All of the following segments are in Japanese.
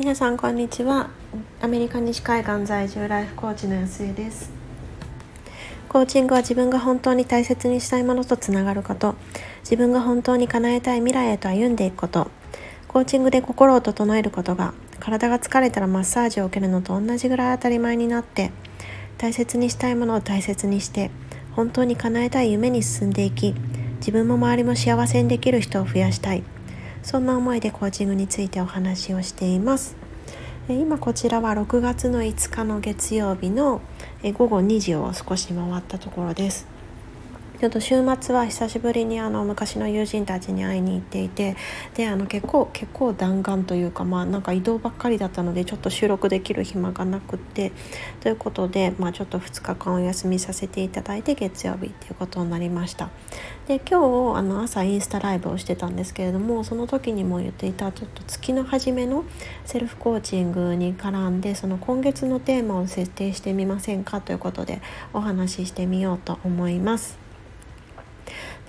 皆さんこんにちは。アメリカ西海岸在住ライフコーチの安江です。コーチングは自分が本当に大切にしたいものとつながること。自分が本当に叶えたい未来へと歩んでいくこと。コーチングで心を整えることが体が疲れたらマッサージを受けるのと同じぐらい当たり前になって大切にしたいものを大切にして本当に叶えたい夢に進んでいき自分も周りも幸せにできる人を増やしたい。そんな思いでコーチングについてお話をしています。今こちらは6月の5日の月曜日の午後2時を少し回ったところです。ちょっと週末は久しぶりにあの昔の友人たちに会いに行っていてであの結構結構弾丸というかまあなんか移動ばっかりだったのでちょっと収録できる暇がなくってということで、まあ、ちょっと2日間お休みさせていただいて月曜日っていうことになりましたで今日あの朝インスタライブをしてたんですけれどもその時にも言っていたちょっと月の初めのセルフコーチングに絡んでその今月のテーマを設定してみませんか？ということでお話ししてみようと思います。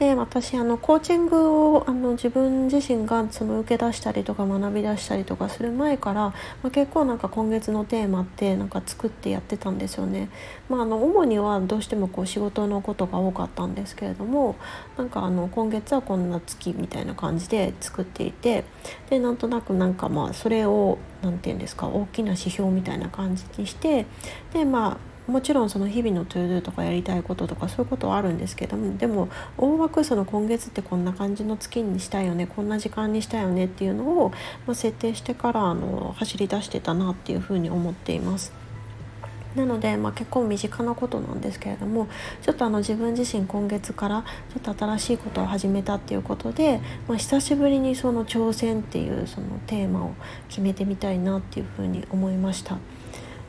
で私あのコーチングをあの自分自身がその受け出したりとか学び出したりとかする前から、まあ、結構なんか今月のテーマってなんか作ってやってたんですよね。まあ、あの主にはどうしてもこう仕事のことが多かったんですけれどもなんかあの今月はこんな月みたいな感じで作っていてでなんとなくなんかまあそれを何て言うんですか大きな指標みたいな感じにしてでまあもちろんその日々の to do とかやりたいこととかそういうことはあるんですけどもでも大枠その今月ってこんな感じの月にしたいよねこんな時間にしたいよねっていうのを、まあ、設定してからあの走り出してたなっていうふうに思っています。なので、まあ、結構身近なことなんですけれどもちょっとあの自分自身今月からちょっと新しいことを始めたっていうことで、まあ、久しぶりにその挑戦っていうそのテーマを決めてみたいなっていうふうに思いました。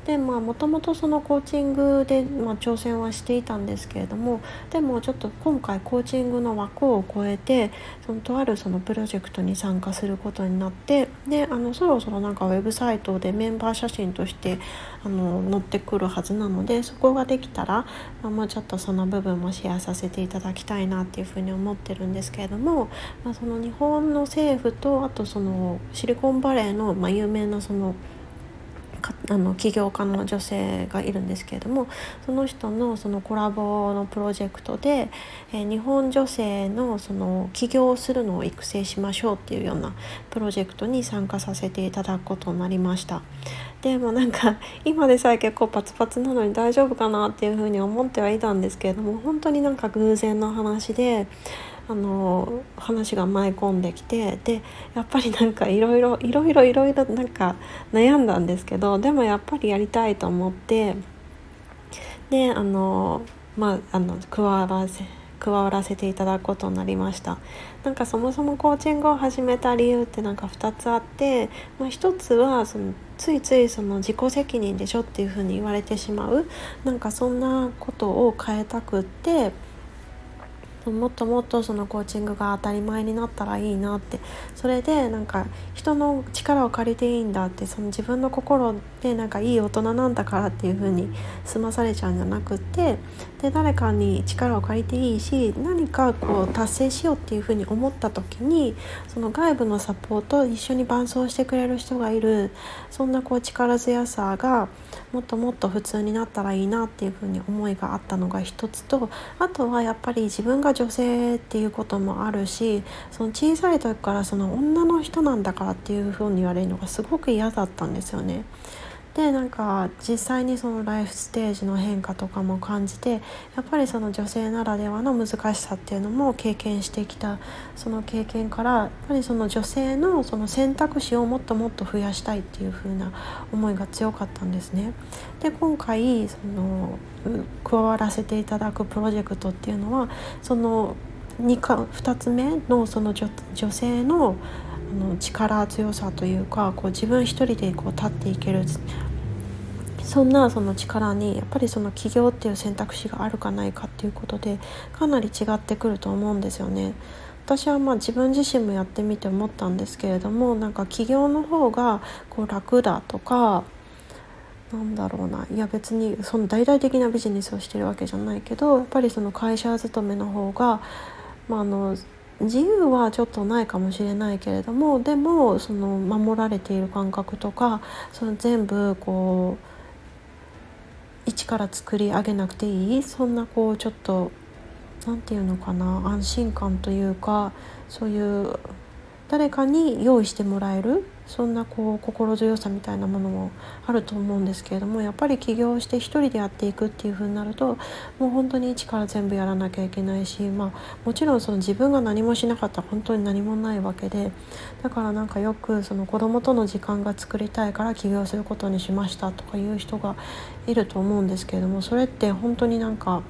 でまあもともとそのコーチングで、まあ、挑戦はしていたんですけれどもでもちょっと今回コーチングの枠を超えてそのとあるそのプロジェクトに参加することになってであのそろそろなんかウェブサイトでメンバー写真としてあの載ってくるはずなのでそこができたら、まあ、もうちょっとその部分もシェアさせていただきたいなっていうふうに思ってるんですけれども、まあ、その日本の政府とあとそのシリコンバレーの、まあ、有名なそのあの起業家の女性がいるんですけれどもその人のそのコラボのプロジェクトで、えー、日本女性のその起業するのを育成しましょうっていうようなプロジェクトに参加させていただくことになりました。でもなんか 今でさえ結構パツパツなのに大丈夫かなっていうふうに思ってはいたんですけれども本当になんか偶然の話であの話が舞い込んできてでやっぱりなんかいろいろいろいろいろいろなんか悩んだんですけどでもやっぱりやりたいと思ってであのまああの加わらせ加わらせていただくことになりました。なんかそもそもコーチングを始めた理由ってなんか2つあって、まあ、1つはそのついついその自己責任でしょっていうふうに言われてしまうなんかそんなことを変えたくってもっともっとそのコーチングが当たり前になったらいいなってそれでなんか人の力を借りていいんだってその自分の心でなんかいい大人なんだからっていう風に済まされちゃうんじゃなくってで誰かに力を借りていいし何かこう達成しようっていう風に思った時にその外部のサポート一緒に伴走してくれる人がいるそんなこう力強さがもっともっと普通になったらいいなっていう風に思いがあったのが一つとあとはやっぱり自分が女性っていうこともあるしその小さい時からその女の人なんだからっていうふうに言われるのがすごく嫌だったんですよね。でなんか実際にそのライフステージの変化とかも感じてやっぱりその女性ならではの難しさっていうのも経験してきたその経験からやっぱりその女性のその選択肢をもっともっと増やしたいっていう風な思いが強かったんですね。で今回その加わらせていただくプロジェクトっていうのはその 2, か2つ目のその女性のの力強さというかこう自分一人でこう立っていけるそんなその力にやっぱりその起業っていう選択肢があるかないかっていうことでかなり違ってくると思うんですよね。私はまあ自分自身もやってみて思ったんですけれどもなんか起業の方がこう楽だとかなんだろうないや別にその大々的なビジネスをしてるわけじゃないけどやっぱりその会社勤めの方が、まあ、あの自由はちょっとないかもしれないけれどもでもその守られている感覚とかその全部こう一から作り上げなくていいそんなこうちょっと何て言うのかな安心感というかそういう誰かに用意してもらえるそんなこう心強さみたいなものもあると思うんですけれどもやっぱり起業して一人でやっていくっていう風になるともう本当に一から全部やらなきゃいけないし、まあ、もちろんその自分が何もしなかったら本当に何もないわけでだからなんかよくその子供との時間が作りたいから起業することにしましたとかいう人がいると思うんですけれどもそれって本当になんか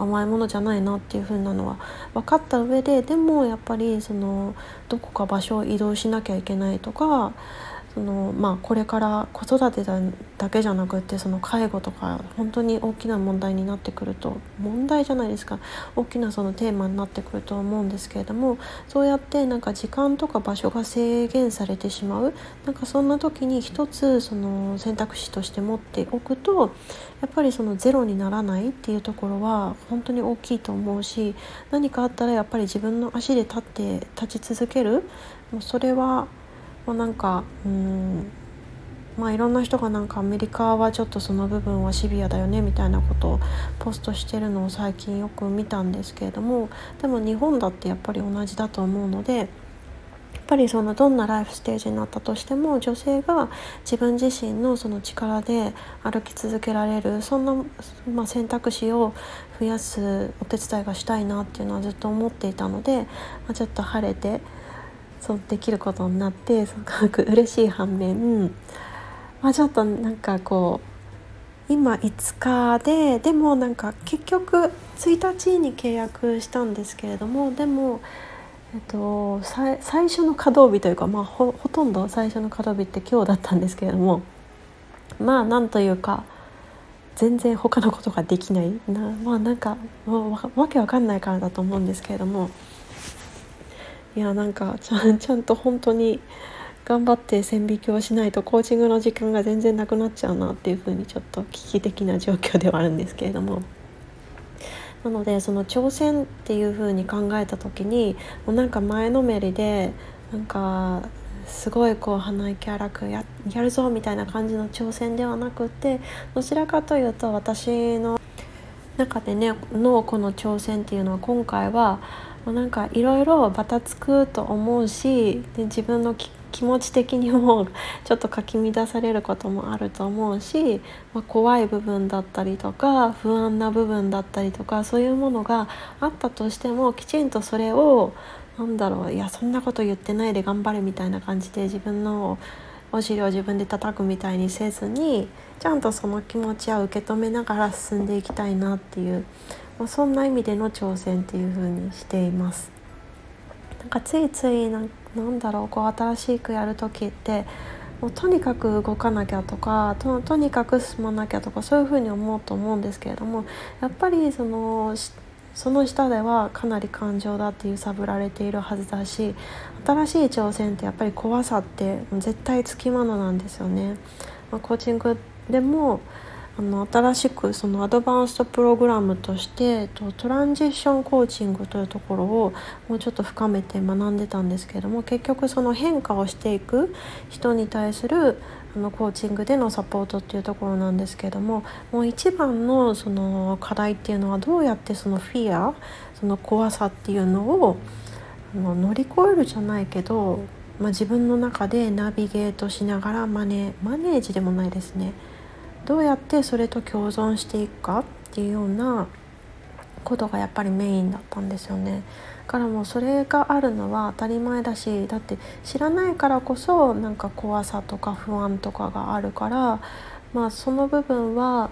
甘いものじゃないなっていう風なのは分かった上ででもやっぱりそのどこか場所を移動しなきゃいけないとかそのまあ、これから子育てだけじゃなくってその介護とか本当に大きな問題になってくると問題じゃないですか。大きなそのテーマになってくると思うんですけれどもそうやってなんか時間とか場所が制限されてしまう。なんかそんな時に一つその選択肢として持っておくとやっぱりそのゼロにならないっていうところは本当に大きいと思うし何かあったらやっぱり自分の足で立って立ち続ける。もうそれはもうなんかうんまあいろんな人がなんかアメリカはちょっとその部分はシビアだよねみたいなことをポストしてるのを最近よく見たんですけれどもでも日本だってやっぱり同じだと思うので。やっぱりそのどんなライフステージになったとしても女性が自分自身のその力で歩き続けられるそんな、まあ、選択肢を増やすお手伝いがしたいなっていうのはずっと思っていたので、まあ、ちょっと晴れてそうできることになってすごく嬉しい反面、まあ、ちょっとなんかこう今5日ででもなんか結局1日に契約したんですけれどもでも、えっと、最初の稼働日というか、まあ、ほほとんど最初の稼働日って今日だったんですけれどもまあなんというか全然他のことができないなまあなんかもうわけわかんないからだと思うんですけれども。いやなんかちゃんちゃんと本当に頑張って線引きをしないとコーチングの時間が全然なくなっちゃうなっていうふうにちょっと危機的な状況ではあるんですけれども。なのでその挑戦っていう風に考えた時にもうなんか前のめりでなんかすごいこう鼻息荒くややるぞみたいな感じの挑戦ではなくてどちらかというと私の中でねのこの挑戦っていうのは今回はなんかいろいろバタつくと思うしで自分の気持ち的にもちょっとかき乱されることもあると思うし、まあ、怖い部分だったりとか不安な部分だったりとかそういうものがあったとしてもきちんとそれをなんだろういやそんなこと言ってないで頑張れみたいな感じで自分のお尻を自分で叩くみたいにせずにちゃんとその気持ちは受け止めながら進んでいきたいなっていうまあ、そんな意味での挑戦っていう風にしています。なんかついついななんだろうこう新しくやる時ってもうとにかく動かなきゃとかととにかく進まなきゃとかそういうふうに思うと思うんですけれどもやっぱりそのその下ではかなり感情だって揺さぶられているはずだし新しい挑戦ってやっぱり怖さって絶対つきものなんですよね。まあ、コーチングでもあの新しくそのアドバンストプログラムとしてとトランジッションコーチングというところをもうちょっと深めて学んでたんですけれども結局その変化をしていく人に対するあのコーチングでのサポートっていうところなんですけれどももう一番のその課題っていうのはどうやってそのフィアその怖さっていうのをあの乗り越えるじゃないけど、まあ、自分の中でナビゲートしながらマネマネージでもないですね。どうやってそれと共存していくかっていうようなことがやっぱりメインだったんですよね。からもうそれがあるのは当たり前だしだって知らないからこそなんか怖さとか不安とかがあるからまあその部分は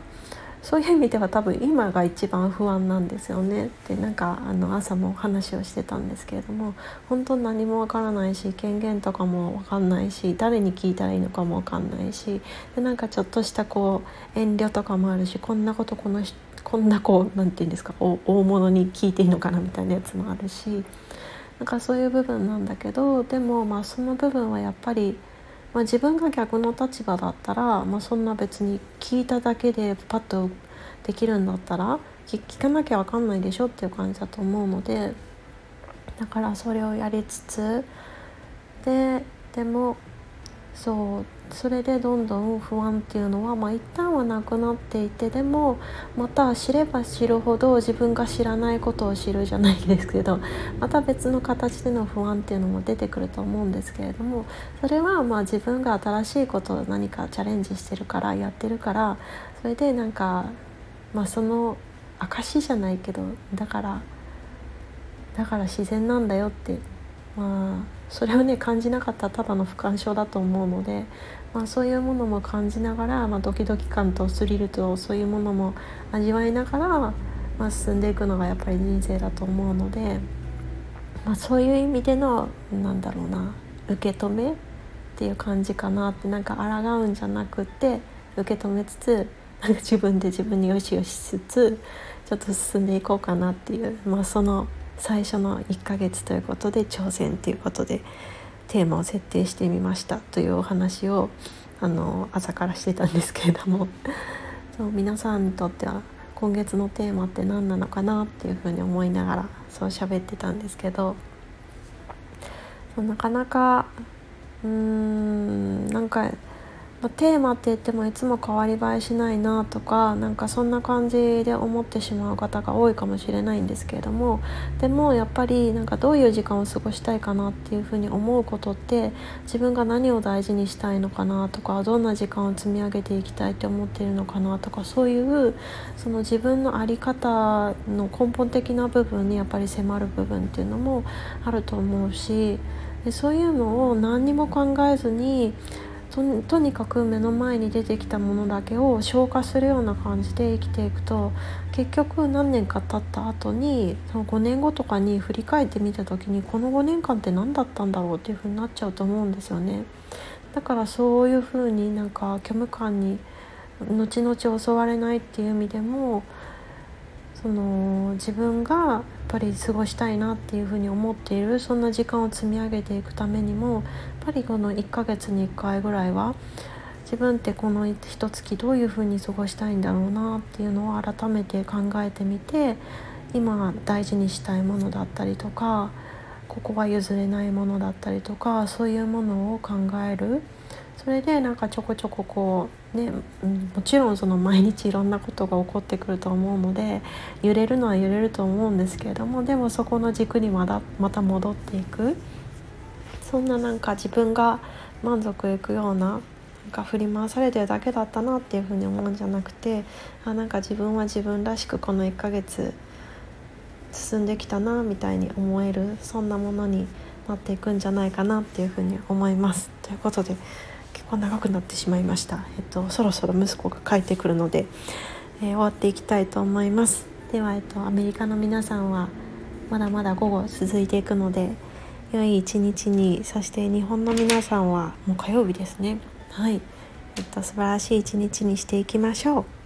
そういう意味では多分今が一番不安なんですよね。ってなんかあの朝も話をしてたんですけれども本当何もわからないし権限とかもわかんないし誰に聞いたらいいのかもわかんないしでなんかちょっとしたこう遠慮とかもあるしこんなことこのこんなこう何て言うんですか大物に聞いていいのかなみたいなやつもあるしなんかそういう部分なんだけどでもまあその部分はやっぱりまあ、自分が逆の立場だったら、まあ、そんな別に聞いただけでパッとできるんだったら聞かなきゃ分かんないでしょっていう感じだと思うのでだからそれをやりつつででもそうそれでどんどん不安っていうのは、まあ、一旦はなくなっていてでもまた知れば知るほど自分が知らないことを知るじゃないですけど また別の形での不安っていうのも出てくると思うんですけれどもそれはまあ自分が新しいことを何かチャレンジしてるからやってるからそれでなんか、まあ、その証じゃないけどだからだから自然なんだよってまあそれをね感じなかったらただの不干渉だと思うので、まあ、そういうものも感じながら、まあ、ドキドキ感とスリルとそういうものも味わいながら、まあ、進んでいくのがやっぱり人生だと思うので、まあ、そういう意味でのなんだろうな受け止めっていう感じかなってなんか抗うんじゃなくって受け止めつつなんか自分で自分によしよししつつちょっと進んでいこうかなっていう、まあ、その最初の1ヶ月ということで挑戦ということでテーマを設定してみましたというお話をあの朝からしてたんですけれども。そう皆さんにとっては今月のテーマって何なのかなっていうふうに思いながらそう喋ってたんですけど。なかなかうーんなんかまあ、テーマって言ってもいつも変わり映えしないなとかなんかそんな感じで思ってしまう方が多いかもしれないんですけれどもでもやっぱりなんかどういう時間を過ごしたいかなっていうふうに思うことって自分が何を大事にしたいのかなとかどんな時間を積み上げていきたいって思っているのかなとかそういうその自分の在り方の根本的な部分にやっぱり迫る部分っていうのもあると思うしでそういうのを何にも考えずにとにかく目の前に出てきたものだけを消化するような感じで生きていくと結局何年か経った後にその5年後とかに振り返ってみた時にこの5年間って何だったんだろうっていう風になっちゃうと思うんですよね。だからそういう風になんか虚無感に後々襲われないっていう意味でもその自分がぱり過ごしたいなっていうふうに思っているそんな時間を積み上げていくためにもやっぱりこの1ヶ月に1回ぐらいは自分ってこの一月どういうふうに過ごしたいんだろうなっていうのを改めて考えてみて今大事にしたいものだったりとかここは譲れないものだったりとかそういうものを考える。それでなんかちょこちょここね、うん、もちろんその毎日いろんなことが起こってくると思うので揺れるのは揺れると思うんですけれどもでもそこの軸にまだまた戻っていくそんななんか自分が満足いくようななんか振り回されてるだけだったなっていうふうに思うんじゃなくてあなんか自分は自分らしくこの1ヶ月進んできたなみたいに思えるそんなものになっていくんじゃないかなっていうふうに思います。ということで長くなってしまいました、えっと、そろそろ息子が帰ってくるので、えー、終わっていきたいと思います。では、えっと、アメリカの皆さんはまだまだ午後続いていくので良い一日にそして日本の皆さんはもう火曜日ですね。はい、えっと、素晴らしい一日にしていきましょう。